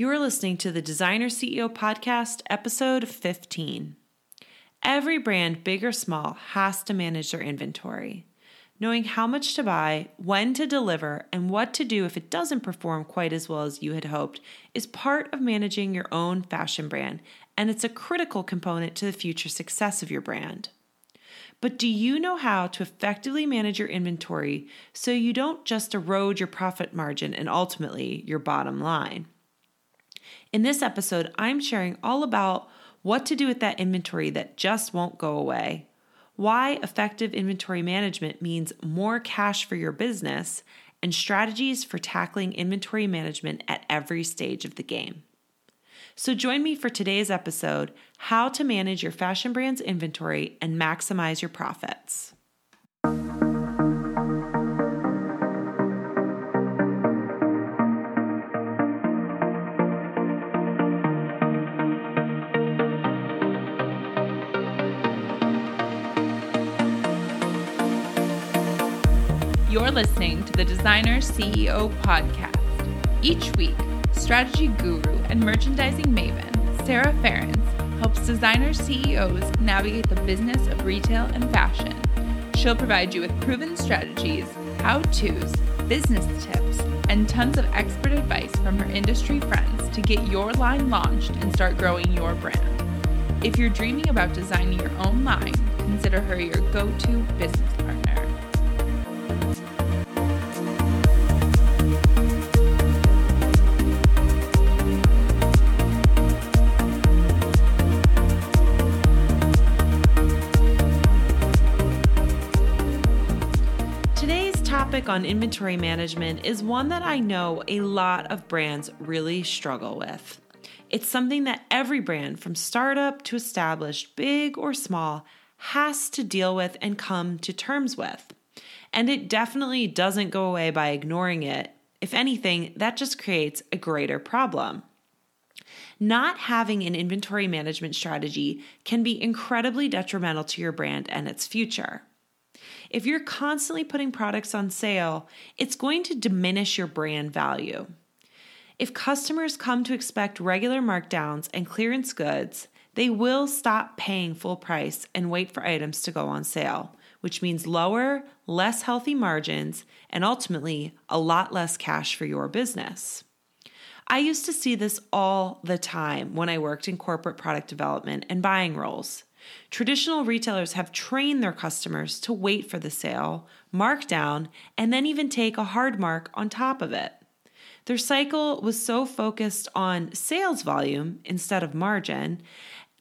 You are listening to the Designer CEO Podcast, episode 15. Every brand, big or small, has to manage their inventory. Knowing how much to buy, when to deliver, and what to do if it doesn't perform quite as well as you had hoped is part of managing your own fashion brand, and it's a critical component to the future success of your brand. But do you know how to effectively manage your inventory so you don't just erode your profit margin and ultimately your bottom line? In this episode, I'm sharing all about what to do with that inventory that just won't go away, why effective inventory management means more cash for your business, and strategies for tackling inventory management at every stage of the game. So, join me for today's episode How to Manage Your Fashion Brand's Inventory and Maximize Your Profits. You're listening to the Designer CEO podcast. Each week, strategy guru and merchandising maven Sarah Ferens helps designer CEOs navigate the business of retail and fashion. She'll provide you with proven strategies, how to's, business tips, and tons of expert advice from her industry friends to get your line launched and start growing your brand. If you're dreaming about designing your own line, consider her your go to business on inventory management is one that I know a lot of brands really struggle with. It's something that every brand, from startup to established, big or small, has to deal with and come to terms with. And it definitely doesn't go away by ignoring it. If anything, that just creates a greater problem. Not having an inventory management strategy can be incredibly detrimental to your brand and its future. If you're constantly putting products on sale, it's going to diminish your brand value. If customers come to expect regular markdowns and clearance goods, they will stop paying full price and wait for items to go on sale, which means lower, less healthy margins and ultimately a lot less cash for your business. I used to see this all the time when I worked in corporate product development and buying roles. Traditional retailers have trained their customers to wait for the sale, mark down, and then even take a hard mark on top of it. Their cycle was so focused on sales volume instead of margin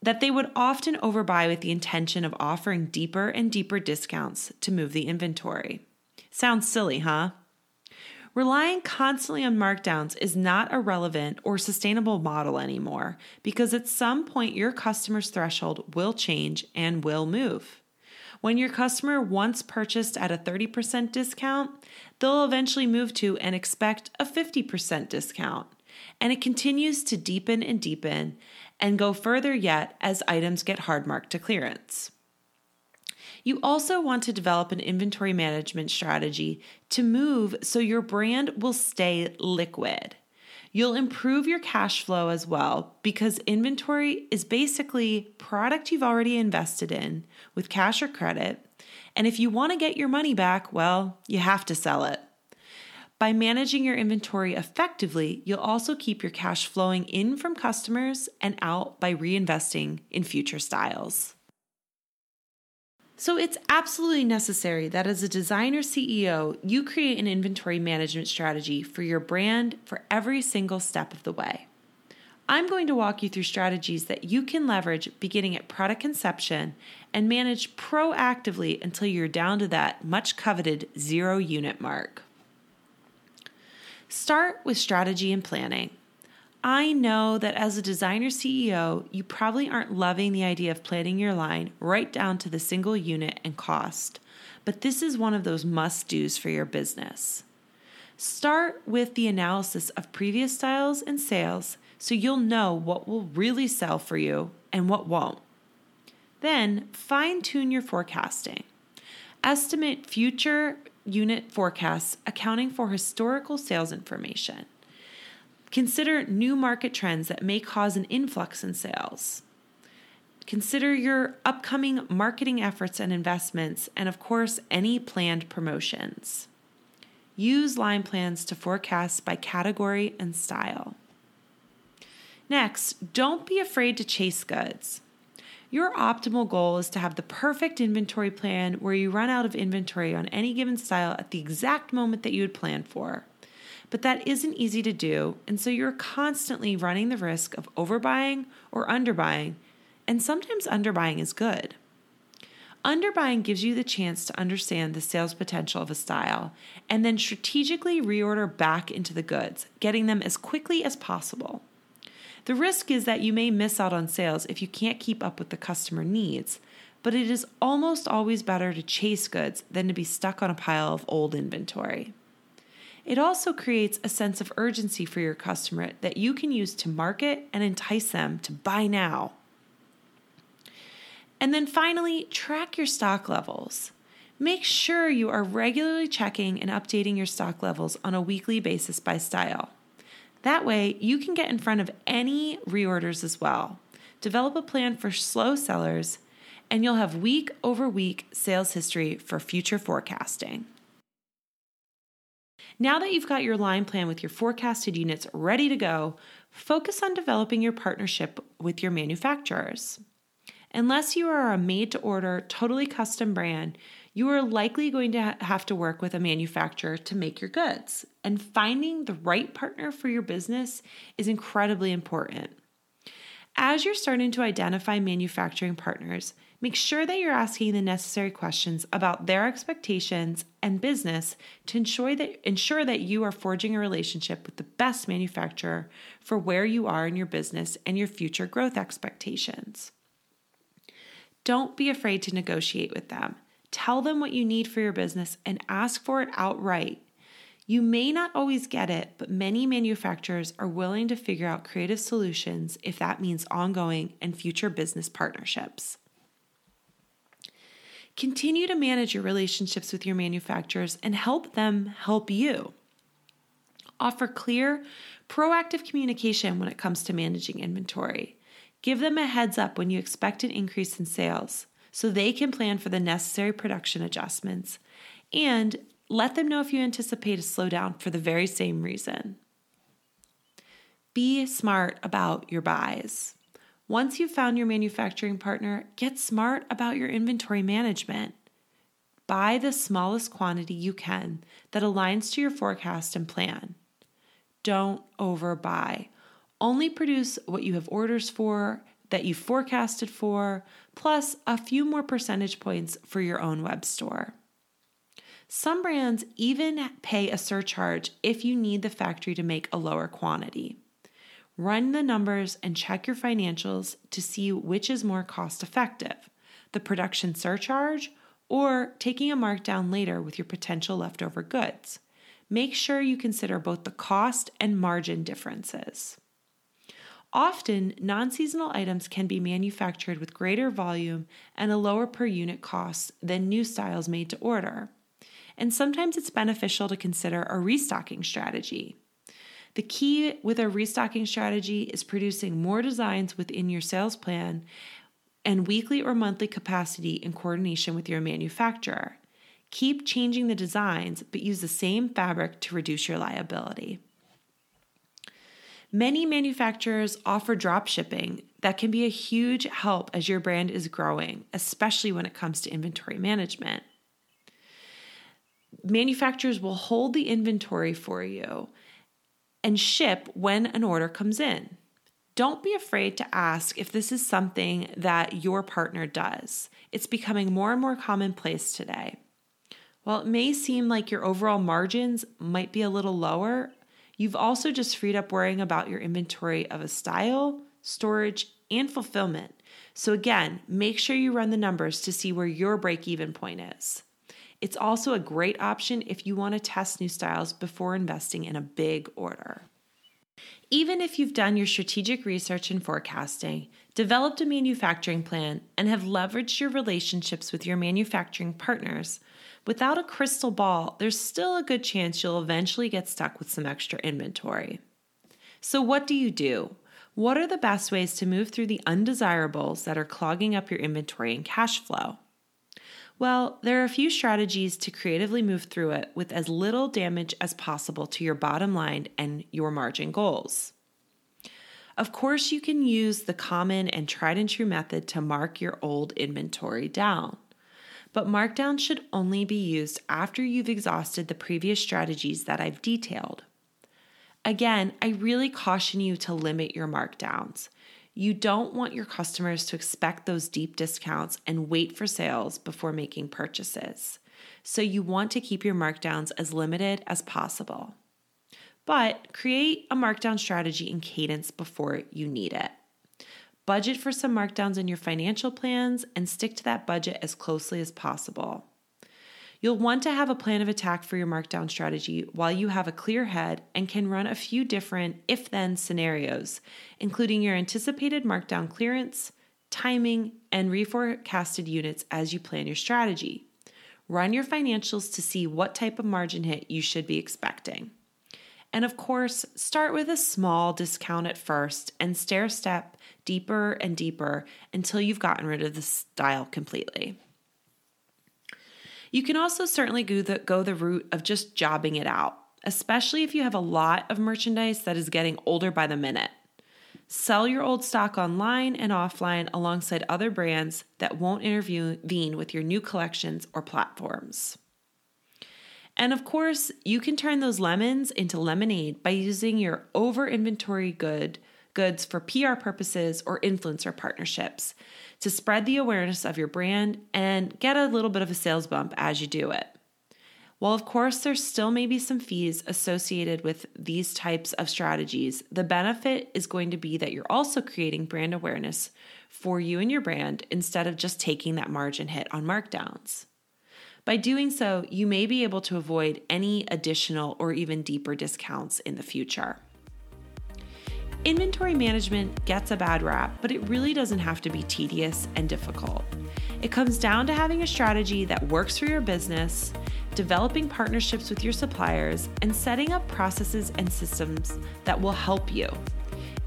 that they would often overbuy with the intention of offering deeper and deeper discounts to move the inventory. Sounds silly, huh? Relying constantly on markdowns is not a relevant or sustainable model anymore because at some point your customer's threshold will change and will move. When your customer once purchased at a 30% discount, they'll eventually move to and expect a 50% discount. And it continues to deepen and deepen and go further yet as items get hard marked to clearance. You also want to develop an inventory management strategy to move so your brand will stay liquid. You'll improve your cash flow as well because inventory is basically product you've already invested in with cash or credit. And if you want to get your money back, well, you have to sell it. By managing your inventory effectively, you'll also keep your cash flowing in from customers and out by reinvesting in future styles. So it's absolutely necessary that as a designer CEO, you create an inventory management strategy for your brand for every single step of the way. I'm going to walk you through strategies that you can leverage beginning at product conception and manage proactively until you're down to that much coveted zero unit mark. Start with strategy and planning. I know that as a designer CEO, you probably aren't loving the idea of planning your line right down to the single unit and cost, but this is one of those must do's for your business. Start with the analysis of previous styles and sales so you'll know what will really sell for you and what won't. Then fine tune your forecasting. Estimate future unit forecasts accounting for historical sales information. Consider new market trends that may cause an influx in sales. Consider your upcoming marketing efforts and investments, and of course, any planned promotions. Use line plans to forecast by category and style. Next, don't be afraid to chase goods. Your optimal goal is to have the perfect inventory plan where you run out of inventory on any given style at the exact moment that you had planned for. But that isn't easy to do, and so you're constantly running the risk of overbuying or underbuying, and sometimes underbuying is good. Underbuying gives you the chance to understand the sales potential of a style and then strategically reorder back into the goods, getting them as quickly as possible. The risk is that you may miss out on sales if you can't keep up with the customer needs, but it is almost always better to chase goods than to be stuck on a pile of old inventory. It also creates a sense of urgency for your customer that you can use to market and entice them to buy now. And then finally, track your stock levels. Make sure you are regularly checking and updating your stock levels on a weekly basis by style. That way, you can get in front of any reorders as well. Develop a plan for slow sellers, and you'll have week over week sales history for future forecasting. Now that you've got your line plan with your forecasted units ready to go, focus on developing your partnership with your manufacturers. Unless you are a made to order, totally custom brand, you are likely going to have to work with a manufacturer to make your goods. And finding the right partner for your business is incredibly important. As you're starting to identify manufacturing partners, make sure that you're asking the necessary questions about their expectations and business to ensure that, ensure that you are forging a relationship with the best manufacturer for where you are in your business and your future growth expectations. Don't be afraid to negotiate with them. Tell them what you need for your business and ask for it outright. You may not always get it, but many manufacturers are willing to figure out creative solutions if that means ongoing and future business partnerships. Continue to manage your relationships with your manufacturers and help them help you. Offer clear, proactive communication when it comes to managing inventory. Give them a heads up when you expect an increase in sales so they can plan for the necessary production adjustments and let them know if you anticipate a slowdown for the very same reason. Be smart about your buys. Once you've found your manufacturing partner, get smart about your inventory management. Buy the smallest quantity you can that aligns to your forecast and plan. Don't overbuy. Only produce what you have orders for, that you forecasted for, plus a few more percentage points for your own web store. Some brands even pay a surcharge if you need the factory to make a lower quantity. Run the numbers and check your financials to see which is more cost effective the production surcharge or taking a markdown later with your potential leftover goods. Make sure you consider both the cost and margin differences. Often, non seasonal items can be manufactured with greater volume and a lower per unit cost than new styles made to order. And sometimes it's beneficial to consider a restocking strategy. The key with a restocking strategy is producing more designs within your sales plan and weekly or monthly capacity in coordination with your manufacturer. Keep changing the designs, but use the same fabric to reduce your liability. Many manufacturers offer drop shipping that can be a huge help as your brand is growing, especially when it comes to inventory management. Manufacturers will hold the inventory for you and ship when an order comes in. Don't be afraid to ask if this is something that your partner does. It's becoming more and more commonplace today. While it may seem like your overall margins might be a little lower, You've also just freed up worrying about your inventory of a style, storage, and fulfillment. So, again, make sure you run the numbers to see where your break even point is. It's also a great option if you want to test new styles before investing in a big order. Even if you've done your strategic research and forecasting, developed a manufacturing plan, and have leveraged your relationships with your manufacturing partners, without a crystal ball, there's still a good chance you'll eventually get stuck with some extra inventory. So, what do you do? What are the best ways to move through the undesirables that are clogging up your inventory and cash flow? Well, there are a few strategies to creatively move through it with as little damage as possible to your bottom line and your margin goals. Of course, you can use the common and tried and true method to mark your old inventory down. But markdown should only be used after you've exhausted the previous strategies that I've detailed. Again, I really caution you to limit your markdowns. You don't want your customers to expect those deep discounts and wait for sales before making purchases. So you want to keep your markdowns as limited as possible. But create a markdown strategy and cadence before you need it. Budget for some markdowns in your financial plans and stick to that budget as closely as possible. You'll want to have a plan of attack for your markdown strategy while you have a clear head and can run a few different if then scenarios, including your anticipated markdown clearance, timing, and reforecasted units as you plan your strategy. Run your financials to see what type of margin hit you should be expecting. And of course, start with a small discount at first and stair step deeper and deeper until you've gotten rid of the style completely. You can also certainly go the, go the route of just jobbing it out, especially if you have a lot of merchandise that is getting older by the minute. Sell your old stock online and offline alongside other brands that won't intervene with your new collections or platforms. And of course, you can turn those lemons into lemonade by using your over inventory good goods for PR purposes or influencer partnerships to spread the awareness of your brand and get a little bit of a sales bump as you do it. While, of course, there still may be some fees associated with these types of strategies, the benefit is going to be that you're also creating brand awareness for you and your brand instead of just taking that margin hit on markdowns. By doing so, you may be able to avoid any additional or even deeper discounts in the future. Inventory management gets a bad rap, but it really doesn't have to be tedious and difficult. It comes down to having a strategy that works for your business, developing partnerships with your suppliers, and setting up processes and systems that will help you.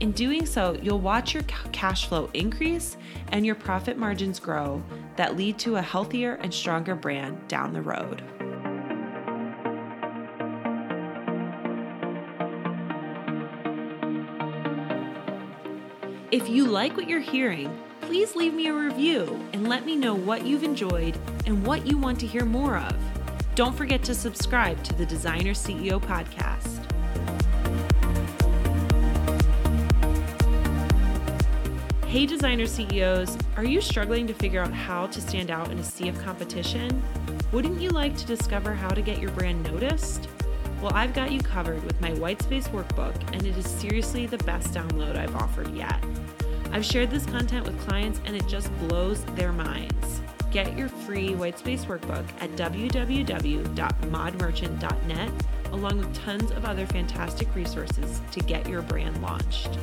In doing so, you'll watch your cash flow increase and your profit margins grow that lead to a healthier and stronger brand down the road. If you like what you're hearing, please leave me a review and let me know what you've enjoyed and what you want to hear more of. Don't forget to subscribe to the Designer CEO podcast. Hey, designer CEOs, are you struggling to figure out how to stand out in a sea of competition? Wouldn't you like to discover how to get your brand noticed? Well, I've got you covered with my Whitespace workbook, and it is seriously the best download I've offered yet. I've shared this content with clients, and it just blows their minds. Get your free Whitespace workbook at www.modmerchant.net, along with tons of other fantastic resources to get your brand launched.